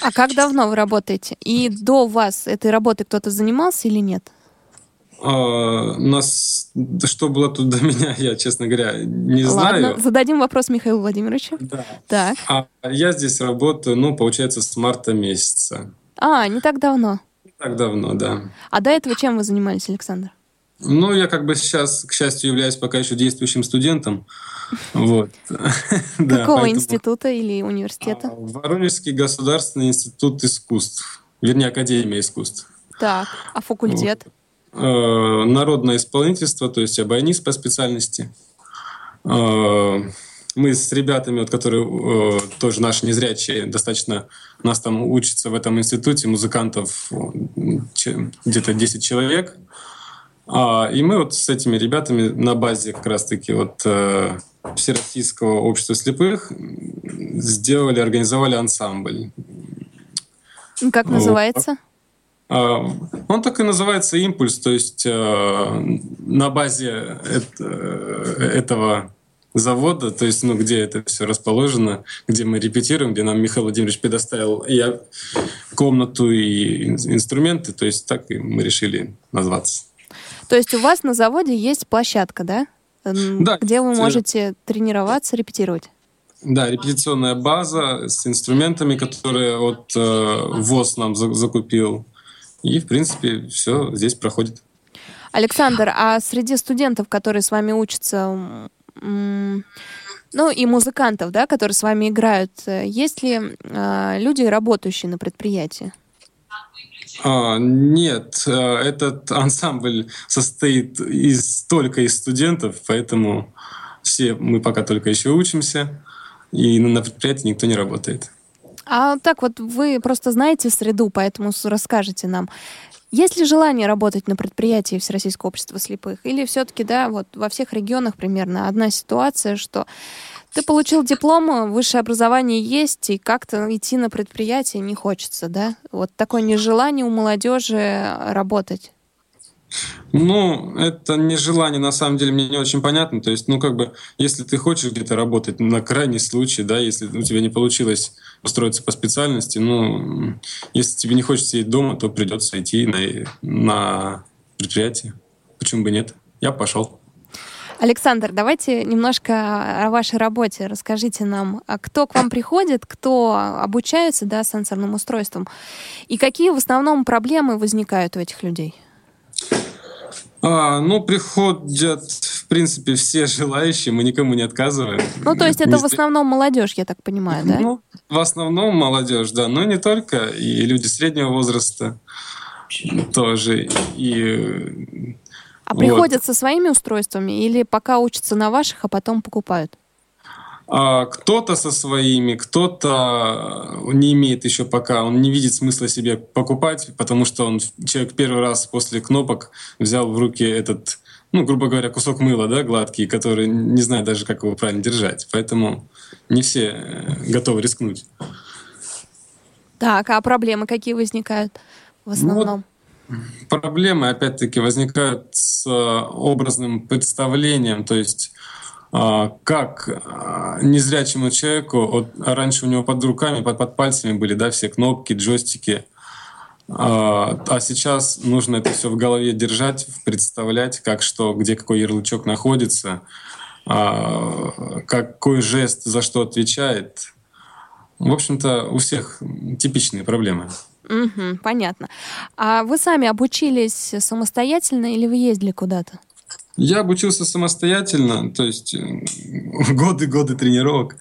А как давно вы работаете? И до вас этой работы кто-то занимался или нет?
А, нас, что было тут до меня, я, честно говоря, не Ладно, знаю.
Ладно, зададим вопрос Михаилу Владимировичу.
Да.
Так.
А я здесь работаю, ну, получается, с марта месяца.
А, не так давно.
Не так давно, да.
А до этого чем вы занимались, Александр?
Ну, я как бы сейчас, к счастью, являюсь пока еще действующим студентом. Вот.
Какого института или университета? А,
Воронежский государственный институт искусств. Вернее, Академия искусств.
Так, а факультет?
Э, народное исполнительство, то есть обойнист по специальности. Э, мы с ребятами, вот, которые э, тоже наши незрячие, достаточно нас там учатся в этом институте, музыкантов где-то 10 человек. А, и мы вот с этими ребятами на базе как раз-таки вот Всероссийского общества слепых сделали, организовали ансамбль.
Как называется?
А, он так и называется импульс, то есть э, на базе этого завода, то есть, ну, где это все расположено, где мы репетируем, где нам Михаил Владимирович предоставил я комнату и инструменты, то есть так и мы решили назваться.
То есть у вас на заводе есть площадка, да?
Да.
Где вы можете тренироваться, репетировать?
Да, репетиционная база с инструментами, которые вот э, ВОЗ нам за закупил. И, в принципе, все здесь проходит.
Александр, а среди студентов, которые с вами учатся, ну и музыкантов, да, которые с вами играют, есть ли э, люди, работающие на предприятии?
А, нет, э, этот ансамбль состоит из только из студентов, поэтому все мы пока только еще учимся, и на предприятии никто не работает.
А так вот вы просто знаете среду, поэтому расскажете нам. Есть ли желание работать на предприятии Всероссийского общества слепых? Или все-таки, да, вот во всех регионах примерно одна ситуация, что ты получил диплом, высшее образование есть, и как-то идти на предприятие не хочется, да? Вот такое нежелание у молодежи работать.
Ну, это нежелание, на самом деле, мне не очень понятно. То есть, ну, как бы, если ты хочешь где-то работать, на крайний случай, да, если у тебя не получилось устроиться по специальности, ну, если тебе не хочется сидеть дома, то придется идти на, на предприятие. Почему бы нет? Я пошел.
Александр, давайте немножко о вашей работе. Расскажите нам, а кто к вам приходит, кто обучается да, сенсорным устройством, и какие в основном проблемы возникают у этих людей?
А, ну, приходят, в принципе, все желающие, мы никому не отказываем.
Ну, то есть это не... в основном молодежь, я так понимаю, да?
Ну, в основном молодежь, да, но не только, и люди среднего возраста тоже, и
А вот. приходят со своими устройствами или пока учатся на ваших, а потом покупают?
А кто-то со своими, кто-то не имеет еще пока, он не видит смысла себе покупать, потому что он человек первый раз после кнопок взял в руки этот, ну, грубо говоря, кусок мыла, да, гладкий, который не знает даже, как его правильно держать. Поэтому не все э, готовы рискнуть.
Так, а проблемы какие возникают в основном?
Ну, вот проблемы, опять-таки, возникают с э, образным представлением, то есть как а, незрячему человеку, вот раньше у него под руками, под, под пальцами были да, все кнопки, джойстики, а, а сейчас нужно это все в голове держать, представлять, как что, где какой ярлычок находится, какой жест за что отвечает. В общем-то, у всех типичные проблемы.
Угу, понятно. А вы сами обучились самостоятельно или вы ездили куда-то?
Я обучился самостоятельно, то есть годы-годы э, тренировок.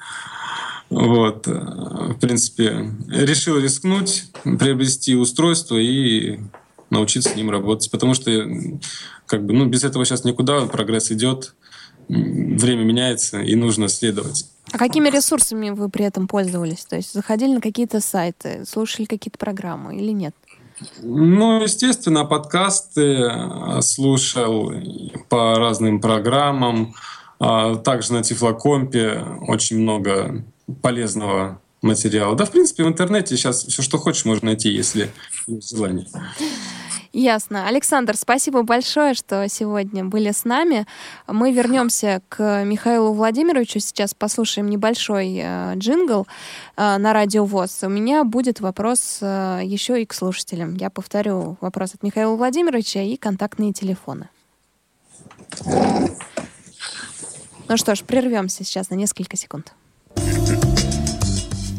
Вот. Э, в принципе, решил рискнуть, приобрести устройство и научиться с ним работать. Потому что как бы, ну, без этого сейчас никуда, прогресс идет, время меняется, и нужно следовать.
А какими ресурсами вы при этом пользовались? То есть заходили на какие-то сайты, слушали какие-то программы или нет?
Ну, естественно, подкасты э, слушал по разным программам. А также на Тифлокомпе очень много полезного материала. Да, в принципе, в интернете сейчас все, что хочешь, можно найти, если есть желание.
Ясно. Александр, спасибо большое, что сегодня были с нами. Мы вернемся к Михаилу Владимировичу. Сейчас послушаем небольшой э, джингл э, на радио ВОЗ. У меня будет вопрос э, еще и к слушателям. Я повторю вопрос от Михаила Владимировича и контактные телефоны. Ну что ж, прервемся сейчас на несколько секунд.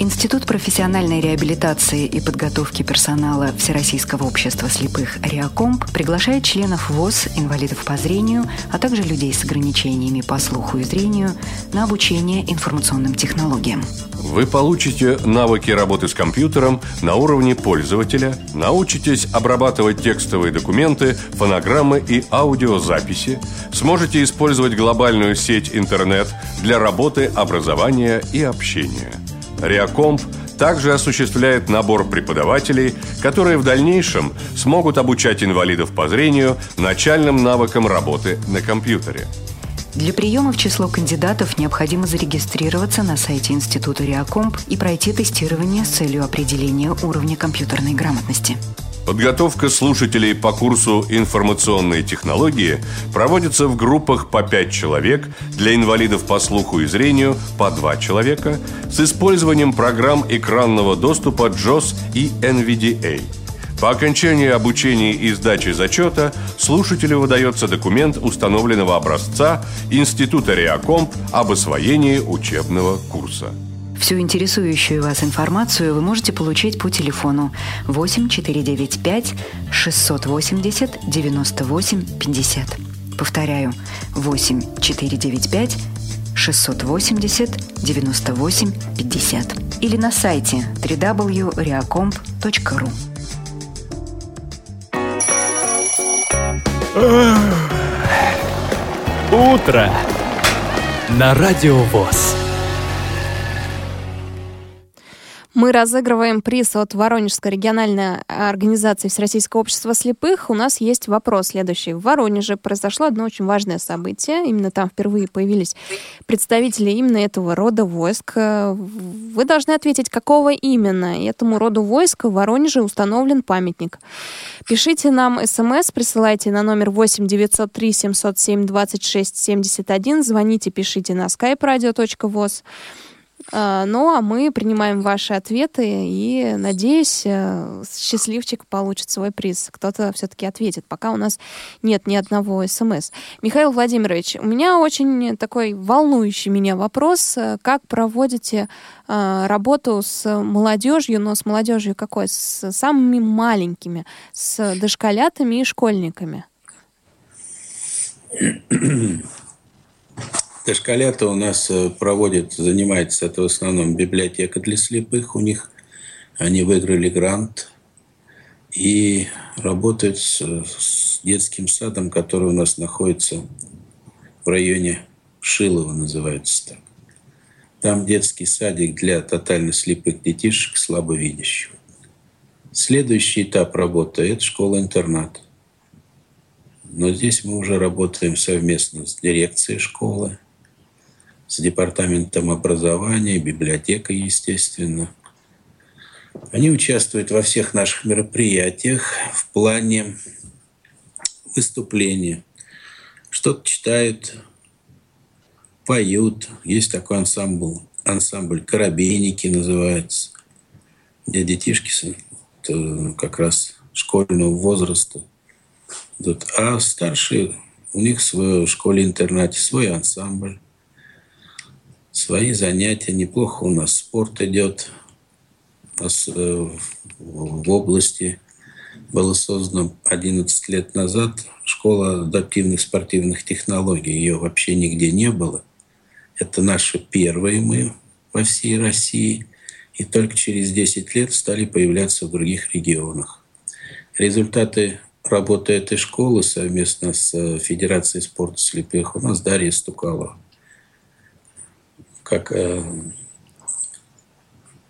Институт профессиональной реабилитации и подготовки персонала Всероссийского общества слепых «Реакомп» приглашает членов ВОЗ, инвалидов по зрению, а также людей с ограничениями по слуху и зрению на обучение информационным технологиям.
Вы получите навыки работы с компьютером на уровне пользователя, научитесь обрабатывать текстовые документы, фонограммы и аудиозаписи, сможете использовать глобальную сеть интернет для работы, образования и общения – Реакомп также осуществляет набор преподавателей, которые в дальнейшем смогут обучать инвалидов по зрению начальным навыкам работы на компьютере.
Для приема в число кандидатов необходимо зарегистрироваться на сайте Института Реакомп и пройти тестирование с целью определения уровня компьютерной грамотности.
Подготовка слушателей по курсу «Информационные технологии» проводится в группах по 5 человек, для инвалидов по слуху и зрению по 2 человека, с использованием программ экранного доступа JOS и NVDA. По окончании обучения и сдачи зачета слушателю выдается документ установленного образца Института Реакомп об освоении учебного курса.
Всю интересующую вас информацию вы можете получить по телефону 8 495 680 98 50. Повторяю, 8 495 680 98 50 или на сайте www.reacomp.ru
Утро на Радио ВОЗ.
Мы разыгрываем приз от Воронежской региональной организации Всероссийского общества слепых. У нас есть вопрос следующий. В Воронеже произошло одно очень важное событие. Именно там впервые появились представители именно этого рода войск. Вы должны ответить, какого именно этому роду войск в Воронеже установлен памятник. Пишите нам смс, присылайте на номер 8 903 707 26 71, звоните, пишите на skype radio.voz. А, ну, а мы принимаем ваши ответы и, надеюсь, э, счастливчик получит свой приз. Кто-то все-таки ответит, пока у нас нет ни одного смс. Михаил Владимирович, у меня очень такой волнующий меня вопрос. Как проводите э, работу с молодежью, но с молодежью какой? С самыми маленькими, с дошколятами и школьниками?
Дошколята у нас э, проводят, занимается это в основном библиотека для слепых у них. Они выиграли грант и работает с, с детским садом, который у нас находится в районе Шилова, называется так. Там детский садик для тотально слепых детишек, слабовидящих. Следующий этап работы – это школа-интернат. Но здесь мы уже работаем совместно с дирекцией школы, с департаментом образования, библиотекой, естественно. Они участвуют во всех наших мероприятиях в плане выступления. Что-то читают, поют. Есть такой ансамбль, ансамбль «Коробейники» называется, где детишки как раз школьного возраста. А старшие, у них в школе-интернате свой ансамбль, свои занятия. Неплохо у нас спорт идет. У нас э, в области было создано 11 лет назад школа адаптивных спортивных технологий. Ее вообще нигде не было. Это наши первые мы во всей России. И только через 10 лет стали появляться в других регионах. Результаты работы этой школы совместно с э, Федерацией спорта слепых у нас Дарья Стукалова. Как э,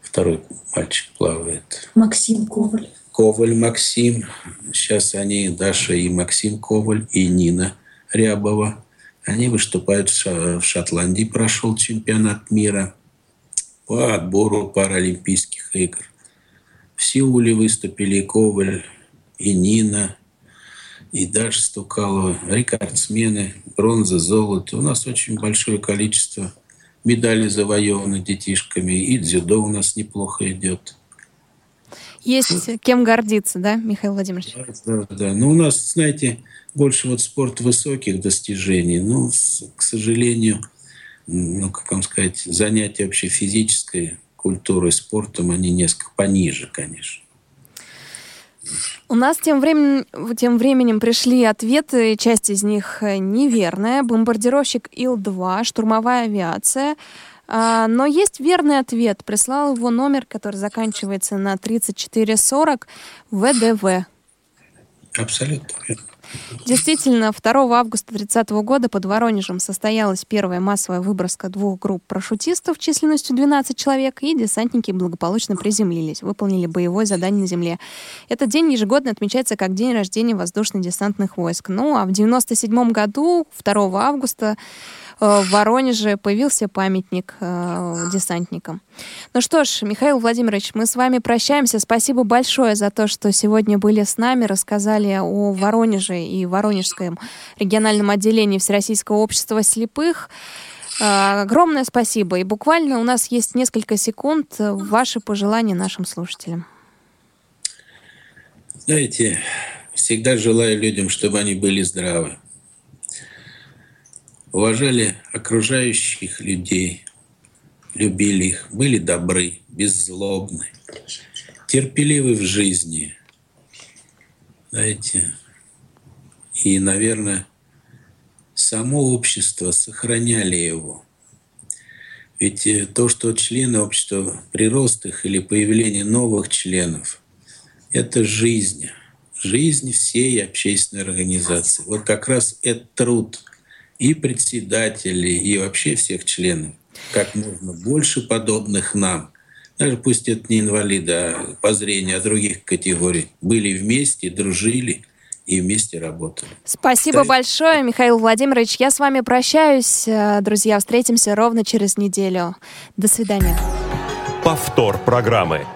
второй мальчик плавает.
Максим Коваль.
Коваль Максим. Сейчас они, Даша и Максим Коваль, и Нина Рябова. Они выступают в Шотландии, прошел чемпионат мира по отбору паралимпийских игр. В Сеуле выступили Коваль, и Нина, и Даша Стукалова, рекордсмены, бронза, золото. У нас очень большое количество медалей завоевано детишками, и дзюдо у нас неплохо идет.
Есть кем гордиться, да, Михаил Владимирович?
Да, да. Но у нас, знаете, больше вот спорт высоких достижений. Ну, к сожалению, ну, как вам сказать, занятия вообще физической культурой, спортом, они несколько пониже, конечно.
У нас тем временем, тем временем пришли ответы, часть из них неверная. Бомбардировщик Ил-2, штурмовая авиация. А, но есть верный ответ. Прислал его номер, который заканчивается на 3440 ВДВ.
Абсолютно верно.
Действительно, 2 августа 30 года под Воронежем состоялась первая массовая выброска двух групп парашютистов численностью 12 человек, и десантники благополучно приземлились, выполнили боевое задание на земле. Этот день ежегодно отмечается как день рождения воздушно-десантных войск. Ну, а в 97 году, 2 августа, Э, в Воронеже появился памятник э, десантникам. Ну что ж, Михаил Владимирович, мы с вами прощаемся. Спасибо большое за то, что сегодня были с нами, рассказали о Воронеже и Воронежском региональном отделении Всероссийского общества слепых. Э, огромное спасибо. И буквально у нас есть несколько секунд. Ваши пожелания нашим слушателям.
Знаете, всегда желаю людям, чтобы они были здравы уважали окружающих людей, любили их, были добры, беззлобны, терпеливы в жизни. Знаете, и, наверное, само общество сохраняли его. Ведь э, то, что члены общества, прирост их или появление новых членов, это жизнь, жизнь всей общественной организации. Вот как раз этот труд и председателей, и вообще всех членов. Как можно больше подобных нам. Даже пусть это не инвалиды, а по зрению, а других категорий. Были вместе, дружили и вместе работали.
Спасибо Кстати, большое, Михаил Владимирович. Я с вами прощаюсь. Э, друзья, встретимся ровно через неделю. До свидания.
Повтор программы.